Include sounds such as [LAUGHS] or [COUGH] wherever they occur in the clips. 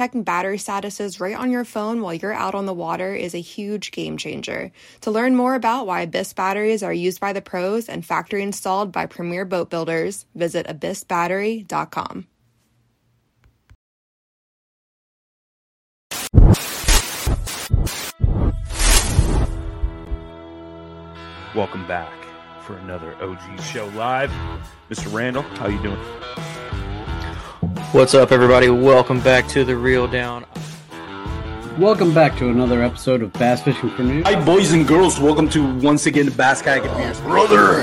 checking battery statuses right on your phone while you're out on the water is a huge game changer. To learn more about why Abyss batteries are used by the pros and factory installed by premier boat builders, visit abyssbattery.com. Welcome back for another OG show live. Mr. Randall, how you doing? What's up, everybody? Welcome back to the Reel Down. Welcome back to another episode of Bass Fishing for News. Hi, boys and girls. Welcome to once again the Bass Kayak Advance. Brother,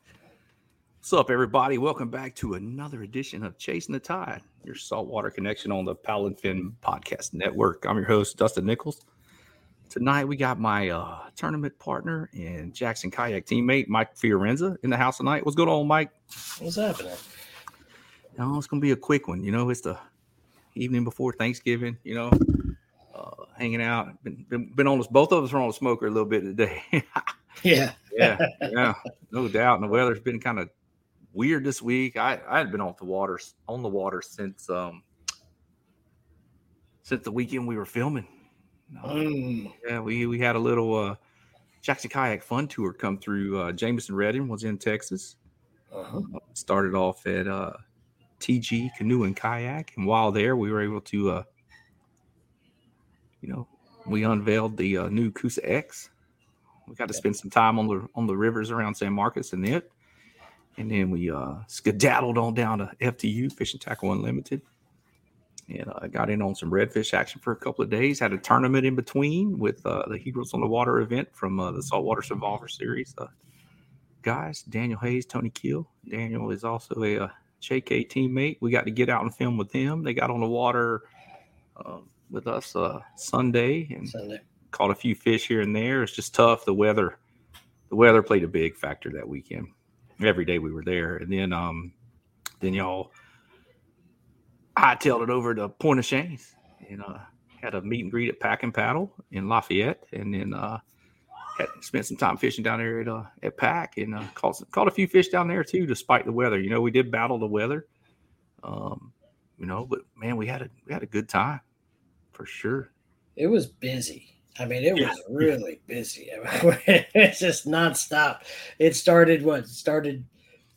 What's up, everybody? Welcome back to another edition of Chasing the Tide, your saltwater connection on the Paddle N Fin Podcast Network. I'm your host, Dustin Nichols. Tonight, we got my uh, tournament partner and Jackson Kayak teammate, Mike Fiorenza, in the house tonight. What's going on, Mike? What's happening? No, it's going to be a quick one. You know, it's the evening before Thanksgiving, you know, uh, hanging out. Been, been, been on this, both of us are on the smoker a little bit today. [LAUGHS] Yeah. yeah, yeah, no doubt. And the weather's been kind of weird this week. I I had been off the water on the water since um since the weekend we were filming. Mm. Yeah, we we had a little uh Jackson Kayak Fun Tour come through. Uh, Jameson Redding was in Texas. Uh-huh. Started off at uh, TG Canoe and Kayak, and while there, we were able to, uh, you know, we unveiled the uh, new Coosa X. We got to spend some time on the on the rivers around San Marcos and it, and then we uh, skedaddled on down to FTU Fishing Tackle Unlimited, and uh, got in on some redfish action for a couple of days. Had a tournament in between with uh, the Heroes on the Water event from uh, the Saltwater Survivor Series. Uh, guys, Daniel Hayes, Tony Keel. Daniel is also a uh, JK teammate. We got to get out and film with them. They got on the water uh, with us uh, Sunday and Sunday. caught a few fish here and there. It's just tough. The weather, the weather played a big factor that weekend. Every day we were there, and then um, then y'all hightailed it over to Pointe-aux-Chenes and uh, had a meet and greet at Pack and Paddle in Lafayette, and then uh, had spent some time fishing down there at uh, at Pack and uh, caught some, caught a few fish down there too, despite the weather. You know, we did battle the weather, um, you know, but man, we had a we had a good time for sure. It was busy. I mean, it was really busy. I [LAUGHS] mean, it's just nonstop. It started what? It started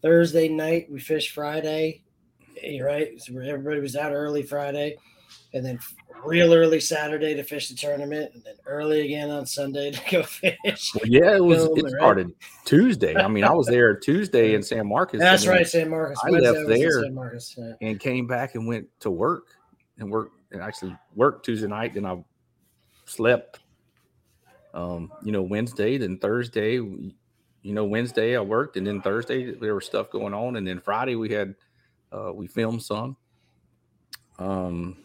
Thursday night. We fished Friday, eh, right? So everybody was out early Friday, and then real early Saturday to fish the tournament, and then early again on Sunday [LAUGHS] to go fish. Well, yeah, it was. It right? started Tuesday. I mean, I was there [LAUGHS] Tuesday in San Marcos. That's right, San Marcos. I Wednesday left there San Marcos. Yeah. and came back and went to work and work and actually worked Tuesday night. Then I slept. Um, you know, Wednesday, then Thursday, you know, Wednesday I worked, and then Thursday there was stuff going on, and then Friday we had uh, we filmed some, um,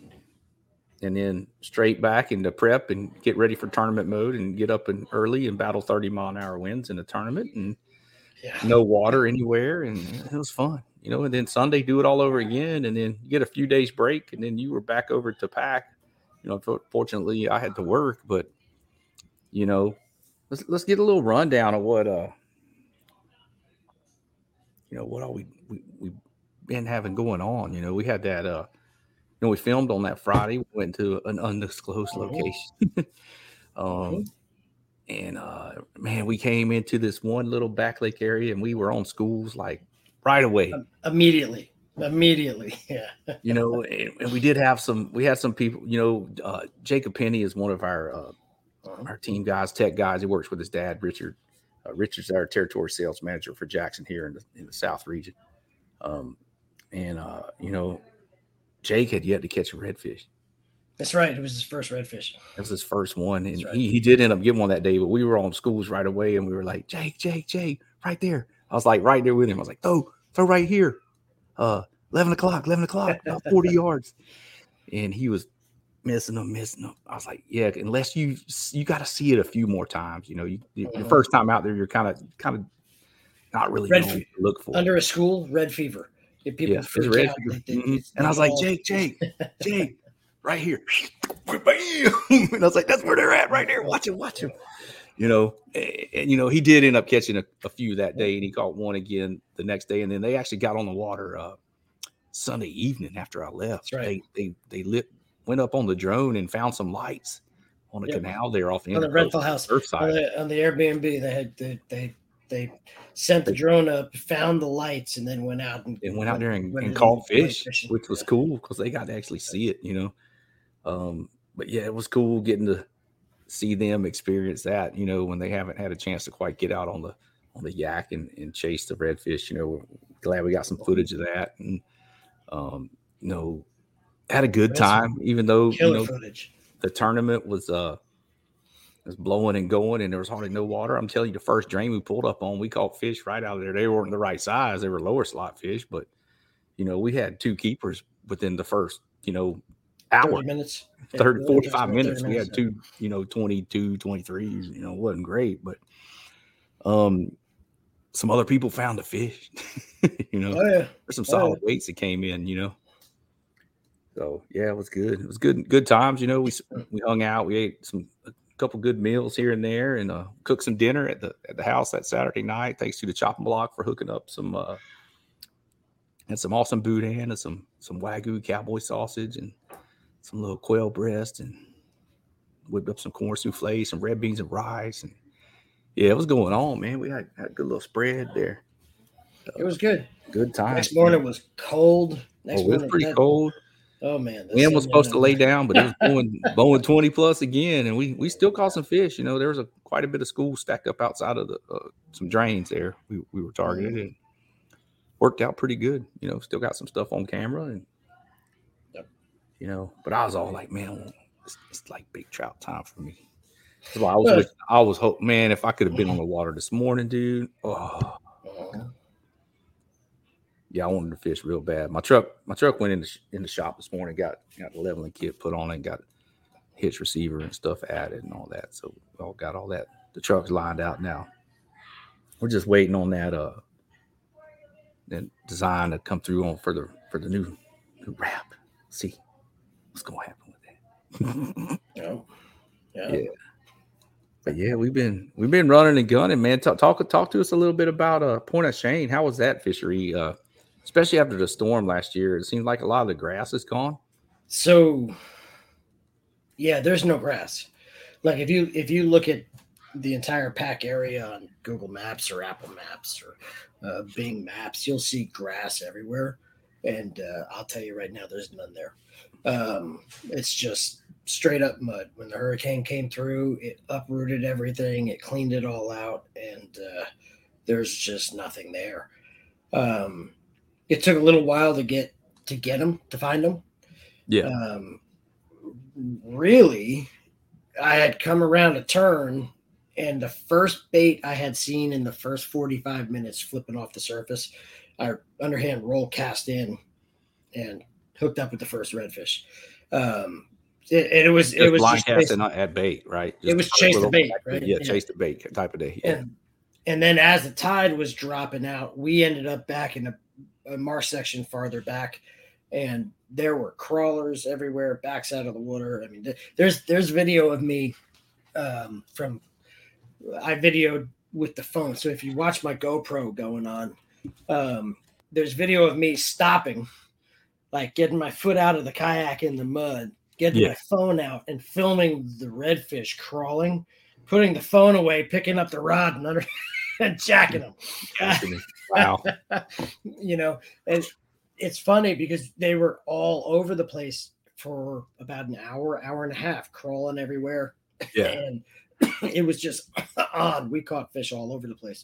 and then straight back into prep and get ready for tournament mode, and get up and early and battle thirty mile an hour winds in the tournament, and Yeah. no water anywhere, and it was fun, you know. And then Sunday do it all over again, and then get a few days break, and then you were back over to pack. You know, fortunately I had to work, but you know, let's let's get a little rundown of what uh you know what all we we we been having going on. You know, we had that uh you know we filmed on that Friday. We went to an undisclosed Mhm. location. [LAUGHS] um and uh man, we came into this one little back lake area and we were on schools like right away. Immediately. Immediately. [LAUGHS] Yeah. you know, and, and we did have some. We had some people. You know, uh, Jacob Penny is one of our uh, our team guys, tech guys. He works with his dad, Richard. Uh, Richard's our territory sales manager for Jackson here in the in the South region. Um, and uh, you know, Jake had yet to catch a redfish. That's right. It was his first redfish. That was his first one, and right. he, he did end up getting one that day. But we were on schools right away, and we were like, Jake, Jake, Jake, right there. I was like right there with him. I was like, throw, throw right here. Uh, eleven o'clock, eleven o'clock, about forty [LAUGHS] yards, and he was missing them, missing them. I was like, yeah, unless you you got to see it a few more times. You know, you, your Mhm. first time out there, you're kind of kind of not really Red knowing fe- what to look for. Under a school, red fever. If people Yeah, freak red out, fever. they- they- Mhm. they- And I was like, Jake, Jake, [LAUGHS] Jake, right here. Bam! [LAUGHS] And I was like, that's where they're at right there. Watch it, watch him. You know, and, and, you know, he did end up catching a, a few that day and he caught one again the next day. And then they actually got on the water uh, Sunday evening after I left. Right. They, they, they lit, went up on the drone and found some lights on the Yep. canal there off the on the rental house on the, on the Airbnb. They had they they, they sent the drone up, found the lights, and then went out and and went out there and, and caught fish, fishing. which was cool because they got to actually see it, you know. Um, but yeah, it was cool getting to see them experience that, you know, when they haven't had a chance to quite get out on the on the yak and, and chase the redfish. You know, we're glad we got some footage of that, and um, you know, had a good That's time, even though you know footage. the tournament was uh was blowing and going and there was hardly no water. I'm telling you, the first drain we pulled up on, we caught fish right out of there. They weren't the right size, they were lower slot fish, but you know, we had two keepers within the first, you know, hour, 30 minutes. Yeah, 30, 45 just about minutes. We had two, you know, 22, 23s, you know, wasn't great, but um some other people found the fish, [LAUGHS] you know. Oh yeah. There's some Oh, yeah. solid weights that came in, you know. So yeah, it was good. It was good, good times. You know, we we hung out, we ate some a couple good meals here and there, and uh, cooked some dinner at the at the house that Saturday night. Thanks to the chopping block for hooking up some uh, and some awesome boudin and some some wagyu cowboy sausage and some little quail breast and whipped up some corn souffle, some red beans and rice, and yeah, it was going on, man. We had, had a good little spread there. It was good. Good time. Next morning was cold. Next Oh, it was pretty cold. Oh man, Wind was supposed to lay uh, down, but it was [LAUGHS] blowing, blowing 20 plus again. And we we still caught some fish. You know, there was a quite a bit of school stacked up outside of the uh, some drains there. We, we were targeted mm. and worked out pretty good. You know, still got some stuff on camera and you know, but I was all like, man, it's, it's like big trout time for me. Why I was I was hope man, if I could have been on the water this morning, dude. Oh uh-huh. Yeah, I wanted to fish real bad. My truck, my truck went in the sh- in the shop this morning. Got got the leveling kit put on it. Got hitch receiver and stuff added and all that. So we all got all that. The truck's lined out now. We're just waiting on that uh that design to come through on for the for the new new wrap. See what's gonna happen with that. [LAUGHS] Yeah. Yeah. Yeah. But yeah, we've been we've been running and gunning, man. Talk talk talk to us a little bit about uh Pointe-aux-Chenes. How was that fishery? Uh especially after the storm last year. It seemed like a lot of the grass is gone. So yeah, there's no grass. Like if you if you look at the entire pack area on Google Maps or Apple Maps or uh, Bing Maps, you'll see grass everywhere. And uh, I'll tell you right now, there's none there. Um, it's just straight up mud. When the hurricane came through, it uprooted everything, it cleaned it all out, and uh, there's just nothing there. Um, it took a little while to get to get them to find them Yeah. um, really, I had come around a turn and the first bait I had seen in the first 45 minutes flipping off the surface, I underhand roll cast in and hooked up with the first redfish. Um, it, it was it was blind just casting chase- not at bait, right? It was chase the bait, right? Yeah, Yeah. chase the bait type of day. Yeah. and and then as the tide was dropping out, we ended up back in a, a marsh section farther back, and there were crawlers everywhere, backs out of the water. I mean, th- there's there's video of me um, from I videoed with the phone. So if you watch my GoPro going on, um, there's video of me stopping, like getting my foot out of the kayak in the mud, getting Yeah. my phone out and filming the redfish crawling, putting the phone away, picking up the rod and under [LAUGHS] and jacking them. Wow. [LAUGHS] you know, and it's funny because they were all over the place for about an hour, hour and a half, crawling everywhere. Yeah. [LAUGHS] And [CLEARS THROAT] it was just [CLEARS THROAT] odd. We caught fish all over the place.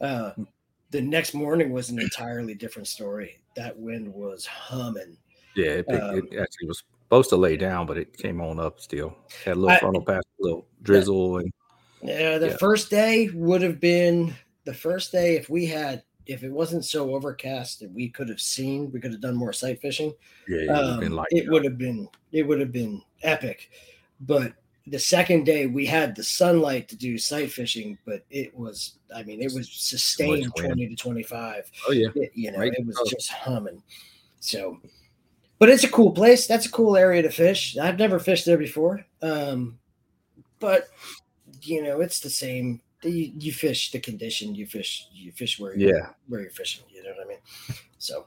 Uh, the next morning was an entirely different story. That wind was humming. Yeah, it, Um, it actually was supposed to lay down, but it came on up still. Had a little I- frontal pass, a little drizzle, and Yeah, the Yeah. first day would have been the first day if we had if it wasn't so overcast that we could have seen, we could have done more sight fishing. yeah, it would have um, been like it would have been it would have been epic. But the second day we had the sunlight to do sight fishing but it was i mean it was sustained 20 to 25 Oh yeah, It- you know Right. it was Oh. just humming. So but it's a cool place. That's a cool area to fish. I've never fished there before. Um but you know it's the same you, you fish the condition you fish you fish where you Yeah. where you're fishing you know what i mean so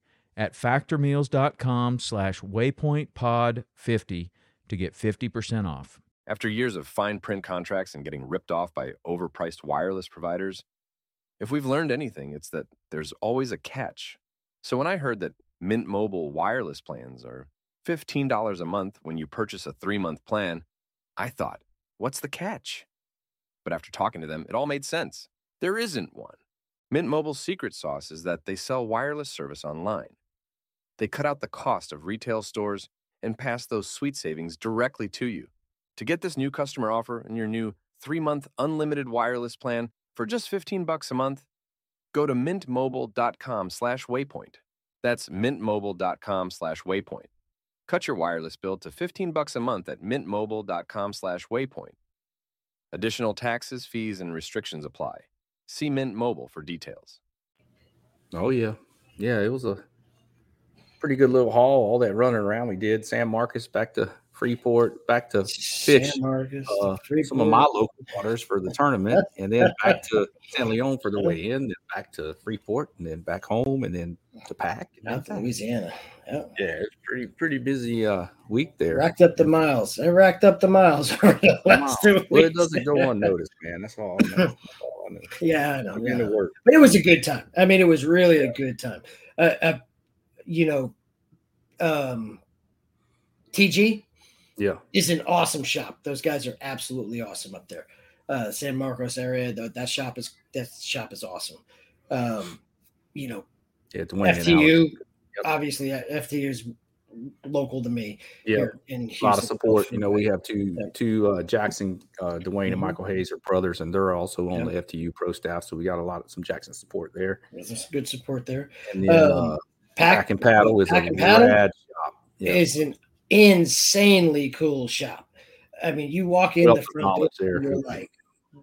at factormeals.com slash waypointpod50 to get 50% off. After years of fine print contracts and getting ripped off by overpriced wireless providers, if we've learned anything, it's that there's always a catch. So when I heard that Mint Mobile wireless plans are $15 a month when you purchase a three month plan, I thought, what's the catch? But after talking to them, it all made sense. There isn't one. Mint Mobile's secret sauce is that they sell wireless service online. They cut out the cost of retail stores and pass those sweet savings directly to you. To get this new customer offer and your new 3-month unlimited wireless plan for just 15 bucks a month, go to mintmobile.com/waypoint. That's mintmobile.com/waypoint. Cut your wireless bill to 15 bucks a month at mintmobile.com/waypoint. Additional taxes, fees and restrictions apply. See Mint Mobile for details. Oh yeah, yeah. It was a pretty good little haul. All that running around we did. San Marcos back to Freeport, back to fish to uh, some of my local waters for the tournament, and then back to San Leon for the [LAUGHS] weigh in, then back to Freeport, and then back home, and then to pack. out to louisiana yeah Yeah, it's pretty pretty busy uh, week there. Racked up the miles. I racked up the miles [LAUGHS] the two Well, it doesn't go unnoticed, man. That's all. I know. [LAUGHS] That's all I. Yeah, I know. Yeah. work. But it was a good time. I mean, it was really a good time. Uh, uh, you know, um, TG Yeah. is an awesome shop. Those guys are absolutely awesome up there. Uh, San Marcos area, though, that shop is that shop is awesome. Um, you know, Yeah, and. FTU, obviously, uh, FTU is local to me. Yeah, in a lot of support. You know, we have two two uh, Jackson, uh, Dwayne and Mhm. Michael Hayes are brothers, and they're also on Yeah. the FTU pro staff. So we got a lot of some Jackson support there. There's some good support there. And then Um, uh, Pack- Pack and Paddle is Pack a and Paddle rad shop. Yeah. is an insanely cool shop. I mean, you walk in Wealth the front door, there. and you're like,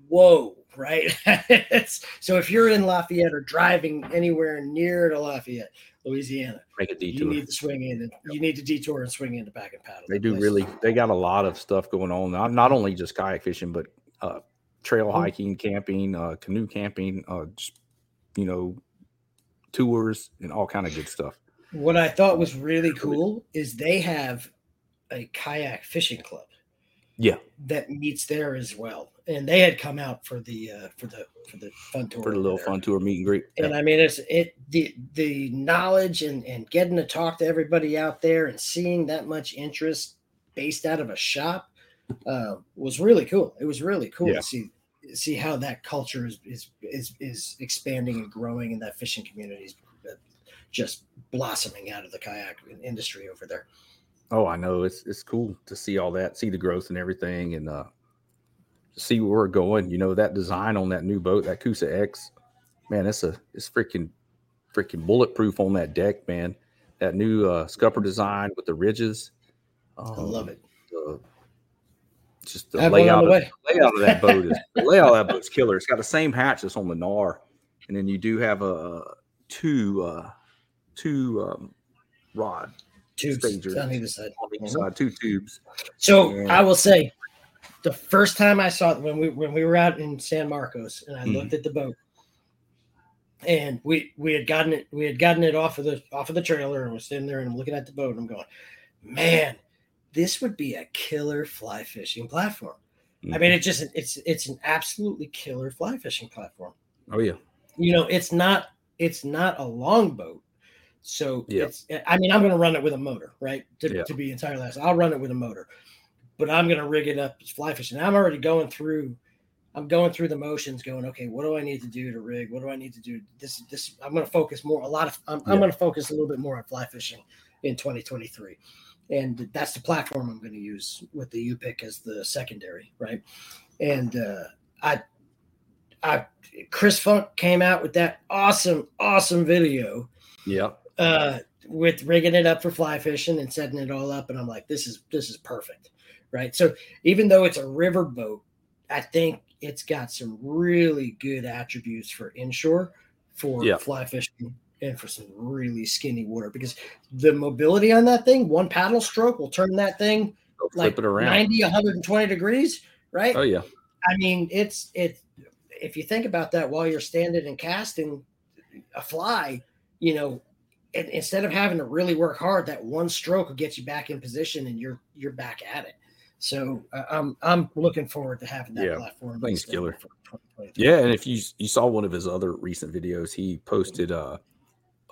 "Whoa!" right? [LAUGHS] so if you're in Lafayette or driving anywhere near to Lafayette, Louisiana, Make a you need to swing in and you need to detour and swing in to Pack and Paddle. They do really. They got a lot of stuff going on. Not not only just kayak fishing, but uh, trail Mhm. hiking, camping, uh, canoe camping, uh, just, you know, tours and all kind of good stuff. What I thought was really cool is they have a kayak fishing club Yeah, that meets there as well, and they had come out for the uh, for the for the fun tour for the little there. fun tour meet and greet. And I mean, it's it the the knowledge and and getting to talk to everybody out there and seeing that much interest based out of a shop uh, was really cool. It was really cool Yeah. to see see how that culture is is is is expanding and growing, and that fishing community is just blossoming out of the kayak industry over there. Oh, I know. It's it's cool to see all that, see the growth and everything, and uh see where we're going. You know, that design on that new boat, that Coosa X, man, it's a it's freaking freaking bulletproof on that deck, man. That new uh scupper design with the ridges. I love it. Just the have one on layout, the of, the layout of that boat is the layout of that boat's killer. It's got the same hatch that's on the Knarr, and then you do have a two uh two um rod Tubes stagers on either side. on Mhm. side, two tubes. So And- I will say, the first time I saw it when we when we were out in San Marcos and I Mhm. looked at the boat, and we we had gotten it we had gotten it off of the off of the trailer and was sitting there and I'm looking at the boat and I'm going, man, this would be a killer fly fishing platform. I Mm-hmm. mean, it just it's it's an absolutely killer fly fishing platform. Oh yeah. You know, it's not it's not a long boat. So Yeah. it's I mean, I'm gonna run it with a motor, right? To, Yeah. to be entirely honest. I'll run it with a motor, but I'm gonna rig it up as fly fishing. I'm already going through I'm going through the motions, going, okay, what do I need to do to rig? What do I need to do? This this I'm gonna focus more a lot of I'm, I'm gonna focus a little bit more on fly fishing in 2023. And that's the platform I'm going to use with the Yupik as the secondary, right? And uh, I, I, Chris Funk came out with that awesome, awesome video Yeah. uh, with rigging it up for fly fishing and setting it all up. And I'm like, this is this is perfect, right? So even though it's a river boat, I think it's got some really good attributes for inshore, for Yeah. fly fishing, and for some really skinny water because the mobility on that thing, one paddle stroke will turn that thing They'll like it around. 90, 120 degrees, right? Oh yeah. I mean, it's it. If you think about that while you're standing and casting a fly, you know, instead of having to really work hard, that one stroke will get you back in position, and you're you're back at it. So uh, I'm I'm looking forward to having that Yeah, platform. extended killer. Yeah, and if you you saw one of his other recent videos, he posted a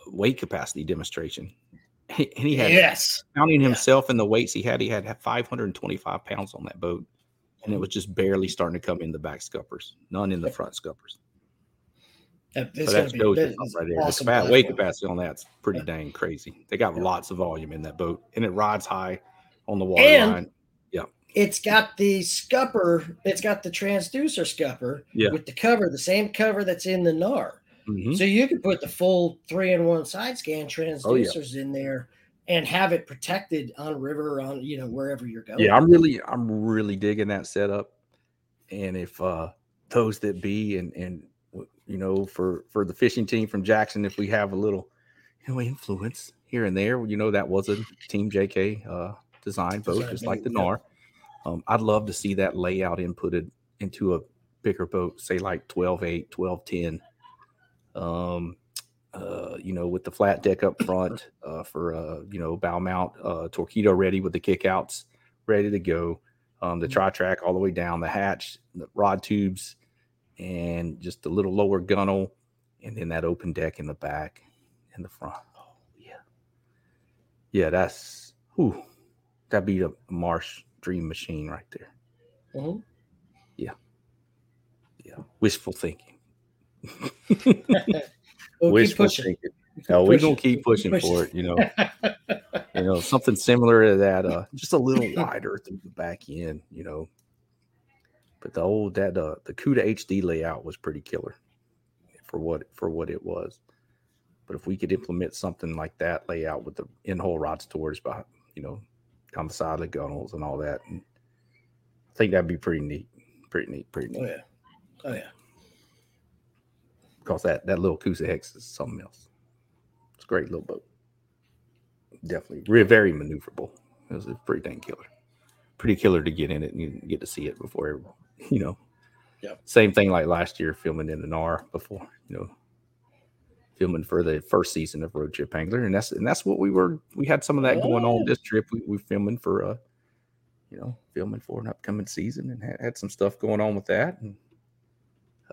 weight capacity demonstration. He, and he had Yes. counting himself and the weights he had. He had 525 pounds on that boat, and it was just barely starting to come in the back scuppers, none in the front scuppers. That- So that shows that right there. awesome the spa- weight capacity on that's pretty dang crazy. They got lots of volume in that boat, and it rides high on the water And- line. Yeah, It's got the scupper. It's got the transducer scupper Yeah. with the cover, the same cover that's in the Knarr. Mhm. So you could put the full three in one side scan Oh, transducers in there and have it protected on river on you know wherever you're going. yeah. I'm really, I'm really digging that setup. And if uh those that be and and you know for for the fishing team from Jackson, if we have a little you know influence here and there, you know that was a Team JK uh design boat, Design just like the boat, yeah. Knarr. Um, I'd love to see that layout inputted into a bigger boat, say like 12 8, 12 10. Um, uh, you know, with the flat deck up front uh, for uh, you know bow mount, uh, torpedo ready with the kickouts ready to go. Um, the tri track all the way down the hatch, the rod tubes, and just a little lower gunnel, and then that open deck in the back and the front. Oh yeah, yeah, that's whew, that'd be a Marsh dream machine right there. Mhm. Yeah, yeah, wishful thinking. [LAUGHS] We'll wishful pushing. thinking. No, we're pushing. gonna keep pushing, pushing. for it. You know, [LAUGHS] you know, something similar to that. Uh, just a little wider through the back end. You know, but the old that uh the CUDA HD layout was pretty killer for what for what it was. But if we could implement something like that layout with the in-hole rod stores behind, you know, on the side of the gunnels and all that, and I think that'd be pretty neat. Pretty neat. Pretty neat. Oh yeah. Oh yeah. Because that that little Coosa X is something else. It's a great little boat. Definitely, very maneuverable. It was a pretty dang killer. Pretty killer to get in it and you get to see it before, [LAUGHS] you know. Yep. Same thing like last year filming in the Knarr before, you know, filming for the first season of Road Trip Angler, and that's and that's what we were. We had some of that going on this trip. We we filming for uh, you know, filming for an upcoming season, and had, had some stuff going on with that. And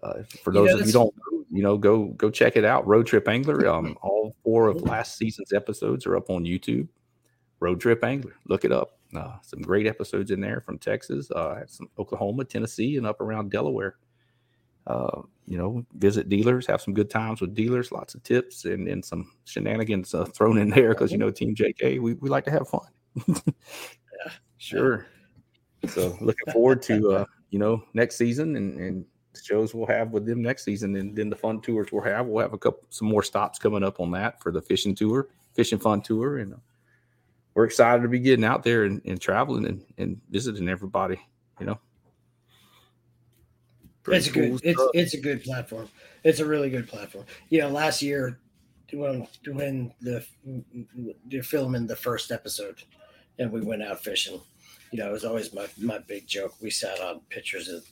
uh, for You know, those of you don't, know, you know, go go check it out. Road Trip Angler. [LAUGHS] Um, all four of last season's episodes are up on YouTube. Road Trip Angler. Look it up. Uh, some great episodes in there from Texas, uh, some Oklahoma, Tennessee, and up around Delaware. Uh, you know, visit dealers, have some good times with dealers, lots of tips and, and some shenanigans uh, [LAUGHS] thrown in there because you know, Team JK, we, we like to have fun. yeah, Sure. [LAUGHS] So looking forward to uh, you know next season and, and shows we'll have with them next season, and then the fun tours we'll have. We'll have a couple some more stops coming up on that for the fishing tour, fishing fun tour, and uh, we're excited to be getting out there and, and traveling and, and visiting everybody. You know, it's a Pretty good cool it's it's a good platform it's a really good platform you know last year when when the you're filming the first episode and we went out fishing you know it was always my my big joke we sat on pictures of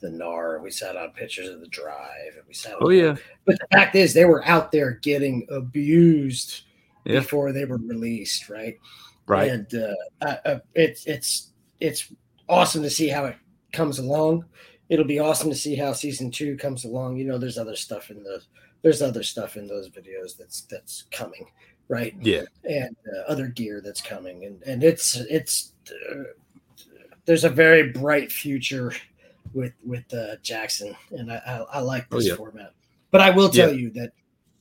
the Knarr and we sat on pictures of the drive and we sat Oh on- yeah, but the fact is they were out there getting abused Yeah. before they were released right right. and uh, uh, uh, it's it's it's awesome to see how it comes along. It'll be awesome to see how season two comes along. You know, there's other stuff in the there's other stuff in those videos that's that's coming, right? Yeah. and uh, other gear that's coming, and and it's it's uh, there's a very bright future with with uh, Jackson, and I I, I like Oh, this yeah. format. But I will tell Yeah. you that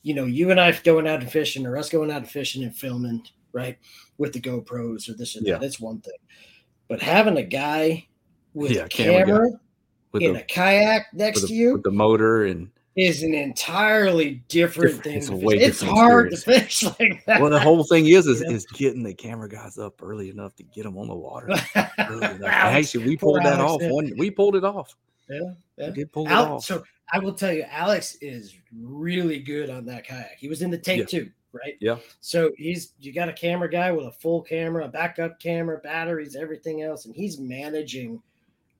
you know you and I going out and fishing, or us going out and fishing and filming, right, with the GoPros or this or Yeah. that, it's one thing. But having a guy with Yeah, a camera guy. With in the, a kayak next to you with the motor and is an entirely different, Different- thing. it's way. It's different hard to fish [LAUGHS] like that. well, the whole thing is is, Yeah. is getting the camera guys up early enough to get them on the water. [LAUGHS] Actually, we pulled that off. One, we pulled it off. Yeah, yeah. We did pull it off. so I will tell you, Alex is really good on that kayak. He was in the take Yeah. two, right? Yeah. So he's you got a camera guy with a full camera, a backup camera, batteries, everything else, and he's managing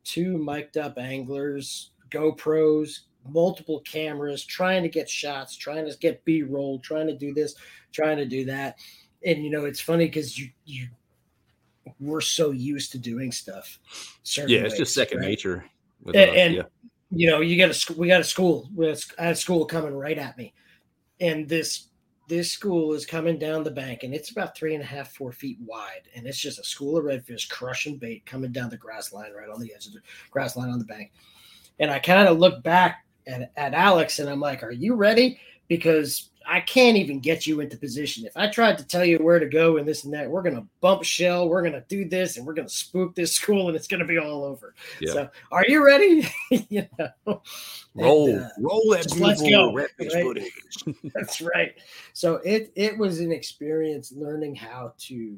two mic'd up anglers, GoPros, multiple cameras, trying to get shots, trying to get B roll, trying to do this, trying to do that. And you know, it's funny because you you we're so used to doing stuff. Yeah, it's just second right? nature. With and, us, and, yeah. you know you got a we got a school we had a had school coming right at me and this this school is coming down the bank and it's about three and a half four feet wide and it's just a school of redfish crushing bait coming down the grass line right on the edge of the grass line on the bank and i kind of look back at, at alex and i'm like are you ready because i can't even get you into position if i tried to tell you where to go and this and that we're going to bump shell we're going to do this and we're going to spook this [LAUGHS] school and it's going to be all over Yeah. so are you ready [LAUGHS] you know roll, and, uh, roll that let's go, right? [LAUGHS] that's right. So it it was an experience learning how to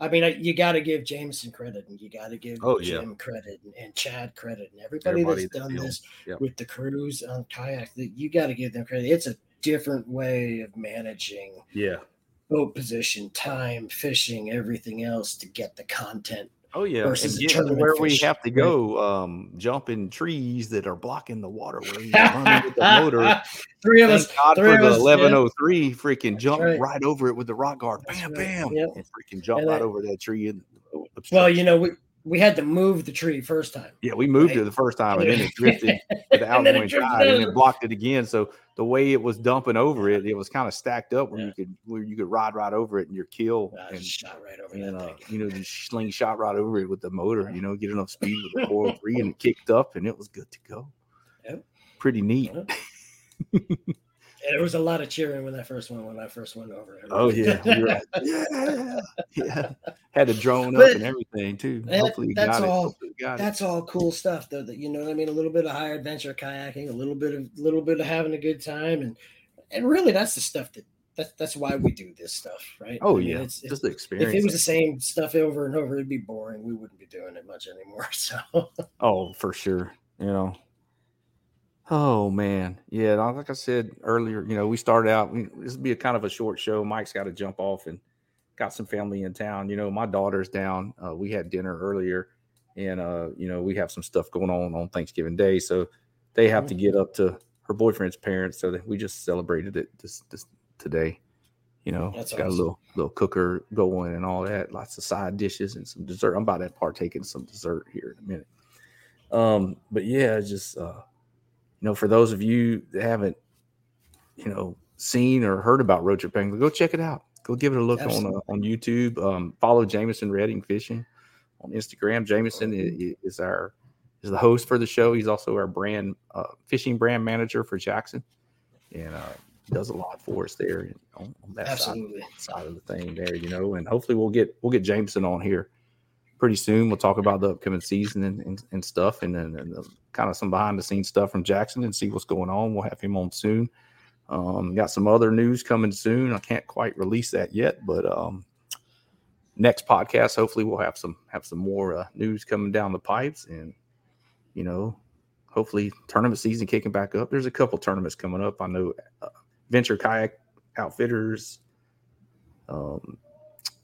I mean, you got to give Jameson credit, and you got to give Oh, yeah. Jim credit, and, and Chad credit, and everybody, Everybody that's done this Yep. with the crews on kayak. That you got to give them credit. It's a different way of managing Yeah. boat position, time, fishing, everything else to get the content Oh yeah, versus and a get to where we fish, have to right? go, um, jumping trees that are blocking the water where you're running with the motor. [LAUGHS] Three of Thank us- God three for the 1103, freaking jump right. right. over it with the rock guard, bam, bam, Yep. and freaking jump And right that- over that tree. And Well, you know, we we had to move the tree first time. yeah, we moved right? it the first time, and And then then- it [LAUGHS] drifted the [LAUGHS] and then it drifted tide, and it over. blocked it again. So the way it was dumping over it, it was kind of stacked up where you could where you could ride right over it in your kill and shot right over and uh, you know just slingshot right over it with the motor. You know, get enough speed with the [LAUGHS] 403, and it kicked up, and it was good to go. Yep. Pretty neat. And there was a lot of cheering when that first one when I first went over. it. Oh yeah, [LAUGHS] like, yeah, [LAUGHS] yeah. Had the drone up and everything too. Hopefully, you that's got all. Got it. That's all cool stuff, though. That you know, what I mean, a little bit of high adventure kayaking, a little bit of little bit of having a good time, and and really, that's the stuff that that's that's why we do this stuff, right? Oh, I mean, yeah, it's, just the experience. If it was the same stuff over and over, it'd be boring. We wouldn't be doing it much anymore. [LAUGHS] So Oh, for sure. You know. Oh man, yeah. Like I said earlier, you know, we started out. we- This would be a kind of a short show. Mike's got to jump off and got some family in town. You know, my daughter's down. Uh, we had dinner earlier, and uh, you know, we have some stuff going on on Thanksgiving Day, so they have to get up to her boyfriend's parents. So that we just celebrated it this, this today. You know, That's got a little little cooker going and all that. Lots of side dishes and some dessert. I'm about to partake in some dessert here in a minute. Um, but yeah, just uh, you know, for those of you that haven't, you know, seen or heard about Road Trip Angler, go check it out. Go give it a look on uh, on YouTube. Um, follow Jameson Redding Fishing on Instagram. Jameson is, is our is the host for the show. He's also our brand uh, fishing brand manager for Jackson, and uh, does a lot for us there on, on that side, side of the thing there. You know, and hopefully we'll get we'll get Jameson on here pretty soon. We'll talk about the upcoming season and, and, and stuff, and then and the, kind of some behind the scenes stuff from Jackson and see what's going on. We'll have him on soon. Um, got some other news coming soon. I can't quite release that yet, but um, next podcast, hopefully, we'll have some have some more uh, news coming down the pipes, and you know, hopefully, tournament season kicking back up. There's a couple tournaments coming up. I know uh, Venture Kayak Outfitters um,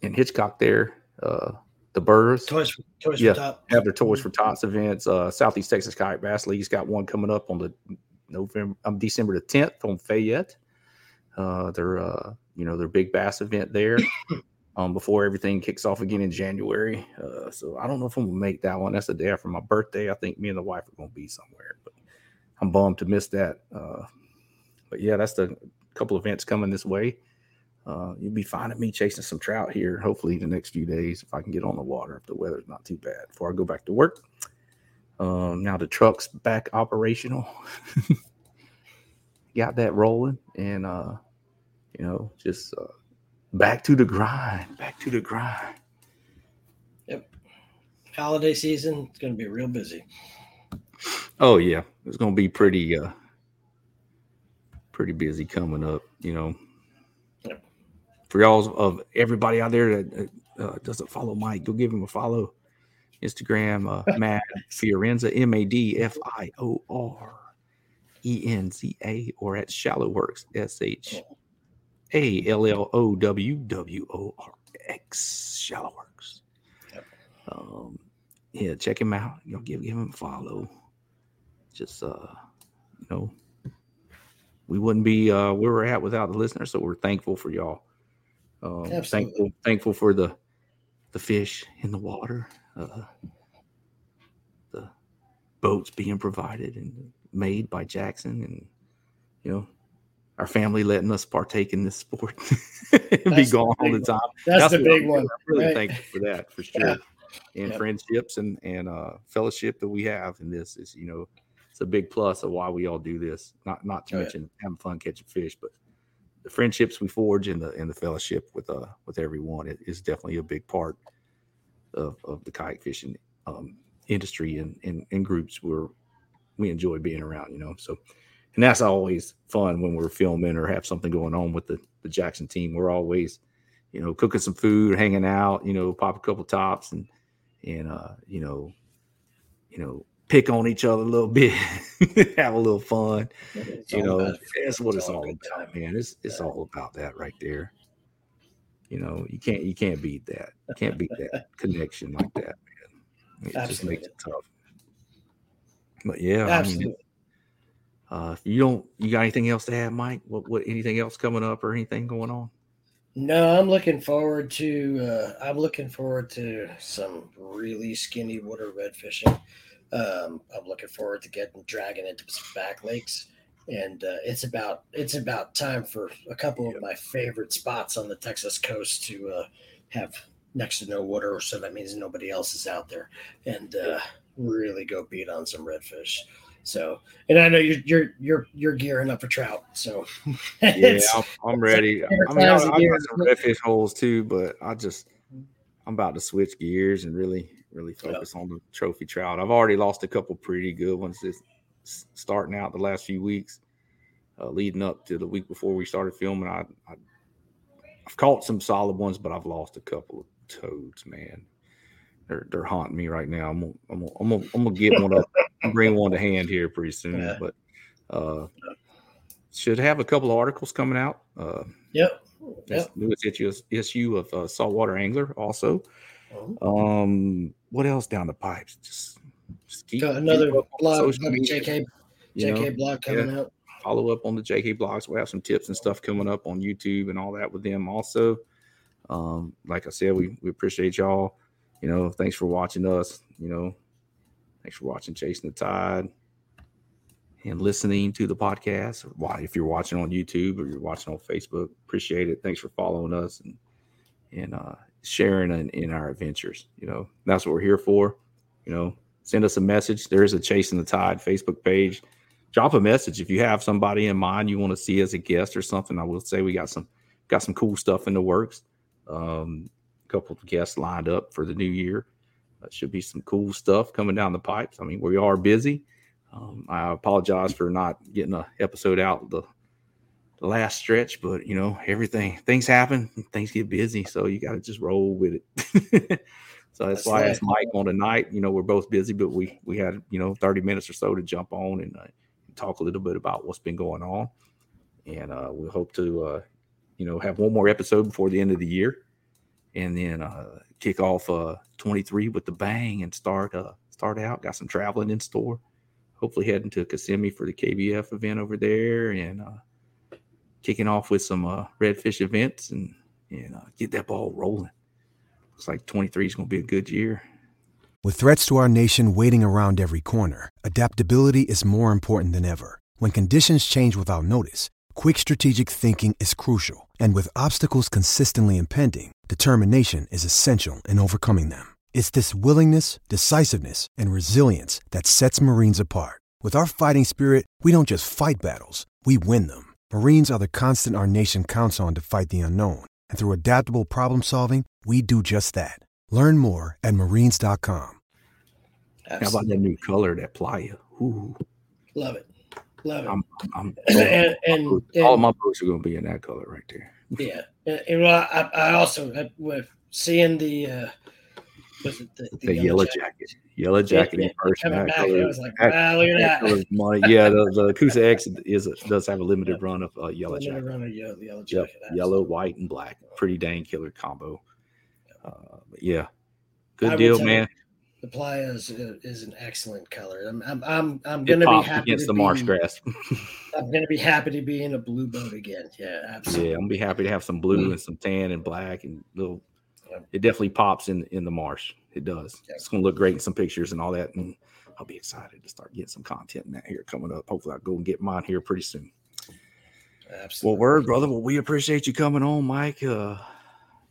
in Hitchcock there. Uh, the Burrs. Toys for- Toys for yeah, have their Toys for Tots events. Uh, Southeast Texas Kayak Bass League's got one coming up on the November, um, December the 10th on Fayette. Uh, their, uh, you know, their big bass event there. [COUGHS] Um, before everything kicks off again in January. Uh, so I don't know if I'm gonna make that one. That's the day after my birthday. I think me and the wife are gonna be somewhere, but I'm bummed to miss that. Uh, but yeah, that's the couple events coming this way. Uh, you'll be finding me chasing some trout here, hopefully the next few days if I can get on the water if the weather's not too bad before I go back to work. Um, now the truck's back operational. [LAUGHS] Got that rolling, and uh, you know, just uh, back to the grind. Back to the grind. Yep. Holiday season, it's going to be real busy. Oh yeah, it's gonna be pretty uh pretty busy coming up, you know. For y'all of everybody out there that uh, doesn't follow Mike, go give him a follow. Instagram, uh, [LAUGHS] Mad Fiorenza, M A D F I O R E N Z A, or at Shallow Worx, S H A L L O W W O R X, Shallow Worx. Um, yeah, check him out. You know, give give him a follow just uh you know we wouldn't be uh where we're at without the listeners so we're thankful for y'all um thankful thankful for the the fish in the water uh the boats being provided and made by jackson and you know our family letting us partake in this sport [LAUGHS] and be That's gone all the time one. That's the big I'm- one, I'm really right? thankful for that for [LAUGHS] sure Yeah. and Yep. friendships and and uh fellowship that we have in this is you know it's a big plus of why we all do this not not to Oh, yeah. mention having fun catching fish but the friendships we forge and the and the fellowship with uh with everyone is definitely a big part of of the kayak fishing um industry and and, and groups where we enjoy being around you know? So and that's always fun when we're filming or have something going on with the the jackson team. We're always you know cooking some food hanging out you know pop a couple tops and and uh you know you know pick on each other a little bit [LAUGHS] have a little fun It's you know that's what it's all all about man it's it's all about that right there you know you can't you can't beat that you can't beat that [LAUGHS] connection like that man It just makes it tough. But yeah, I Absolutely. mean, uh, you don't, you got anything else to add, Mike? What, what, anything else coming up or anything going on? No, I'm looking forward to. Uh, I'm looking forward to some really skinny water red fishing. Um, I'm looking forward to getting dragging into some back lakes, and uh, it's about it's about time for a couple of my favorite spots on the Texas coast to uh, have next to no water, so that means nobody else is out there, and uh, really go beat on some redfish. So, and I know you're you're you're you're gearing up for trout. So, [LAUGHS] Yeah, I'm, I'm ready. I mean, I, I got some redfish holes too, but I just I'm about to switch gears and really, really focus on the trophy trout. I've already lost a couple pretty good ones this starting out the last few weeks, uh, leading up to the week before we started filming. I, I I've caught some solid ones, but I've lost a couple of toads, man. They're they're haunting me right now. I'm gonna I'm gonna, I'm gonna, I'm gonna get one up, [LAUGHS] bring one to hand here pretty soon. Yeah. But uh, should have a couple of articles coming out. Uh, Yep. Yep. newest issue, issue of uh, Saltwater Angler also. Oh. Um, what else down the pipes? Just, just keep Got another keep blog, social another JK you know? JK blog coming Yeah. out. Follow up on the JK blogs. We have some tips and stuff coming up on YouTube and all that with them also. Um, like I said, we, we appreciate y'all. You know, thanks for watching us. You know, thanks for watching Chasing the Tide and listening to the podcast. Why, if you're watching on YouTube or you're watching on Facebook, appreciate it. Thanks for following us and and uh, sharing in, in our adventures. You know, that's what we're here for. You know, send us a message. There is a Chasing the Tide Facebook page. Drop a message if you have somebody in mind you want to see as a guest or something. I will say we got some got some cool stuff in the works. Um, a couple of guests lined up for the new year. Uh, should be some cool stuff coming down the pipes. I mean, we are busy. Um, I apologize for not getting a episode out the, the last stretch, but you know, everything things happen, things get busy, so you got to just roll with it. [LAUGHS] so that's, That's why I asked life. Mike on tonight. You know, we're both busy, but we we had you know 30 minutes or so to jump on and uh, talk a little bit about what's been going on, and uh, we hope to uh, you know have one more episode before the end of the year, and then uh, kick off uh, 23 with the bang and start uh, start out. Got some traveling in store hopefully heading to Kissimmee for the KBF event over there and uh, kicking off with some uh, redfish events and and uh, get that ball rolling. Looks like 23 is going to be a good year. With threats to our nation waiting around every corner, adaptability is more important than ever. When conditions change without notice, quick strategic thinking is crucial. And with obstacles consistently impending, determination is essential in overcoming them. It's this willingness, decisiveness, and resilience that sets Marines apart. With our fighting spirit, we don't just fight battles, we win them. Marines are the constant our nation counts on to fight the unknown. And through adaptable problem solving, we do just that. Learn more at marines.com. How about that new color, that playa? Ooh, Love it. Love it. I'm, I'm [CLEARS THROAT] And- and- all and- my books are going to be in that color right there. [LAUGHS] yeah. And, and well, I, I also uh, with seeing the uh was it the, The, yellow jacket. Yellow jacket in person. back, color- I was like, wow, look at that. money. Yeah, the, the Coosa X is does have a limited run of uh, yellow Limited jacket. run of yellow, yellow Yep, yellow, white, and black. Pretty dang killer combo. Uh, but yeah, good will deal, man. The playa is, is an excellent color. I'm I'm I'm, I'm gonna be happy against to the marsh be- grass. [LAUGHS] I'm gonna be happy to be in a blue boat again. Yeah, absolutely. yeah, I'm gonna be happy to have some Mm. blue and some tan and black and little. It definitely pops in in the marsh. It does. It's gonna look great in some pictures and all that. And I'll be excited to start getting some content in that here coming up. Hopefully, I'll go and get mine here pretty soon. Absolutely. Well, word, brother. Well, we appreciate you coming on, Mike. Uh,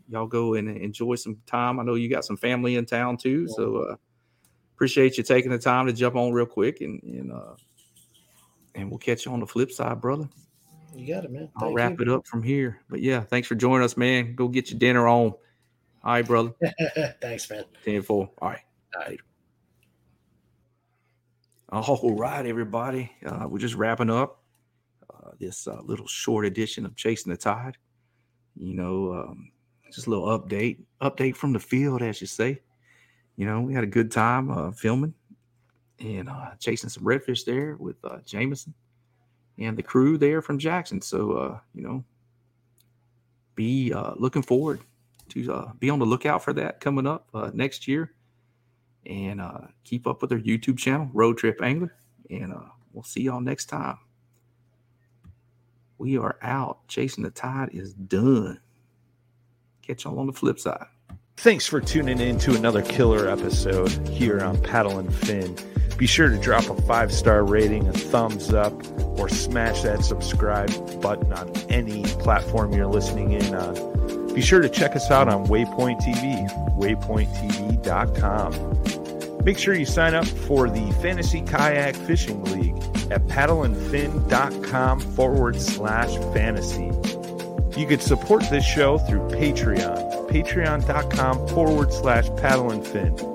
y'all go and enjoy some time. I know you got some family in town too, so uh, appreciate you taking the time to jump on real quick and and uh, and we'll catch you on the flip side, brother. You got it, man. I'll wrap you. it up from here. But yeah, thanks for joining us, man. Go get your dinner on. All right, brother. [LAUGHS] Thanks, man. 10 4. All right. Later. All right, everybody. Uh, we're just wrapping up uh, this uh, little short edition of Chasing the Tide. You know, um, just a little update, update from the field, as you say. You know, we had a good time uh, filming and uh, chasing some redfish there with uh, Jameson and the crew there from Jackson. So, uh, you know, be uh, looking forward to uh, be on the lookout for that coming up uh, next year. and uh, keep up with our YouTube channel, Road Trip Angler. And uh, we'll see y'all next time. We are out. Chasing the Tide is done. Catch y'all on the flip side. Thanks for tuning in to another killer episode here on Paddle N Fin. Be sure to drop a five star rating, a thumbs up, or smash that subscribe button on any platform you're listening in on. Be sure to check us out on Waypoint TV, waypointtv.com. Make sure you sign up for the Fantasy Kayak Fishing League at paddleandfin.com forward slash fantasy. You could support this show through Patreon, patreon.com forward slash paddle and fin.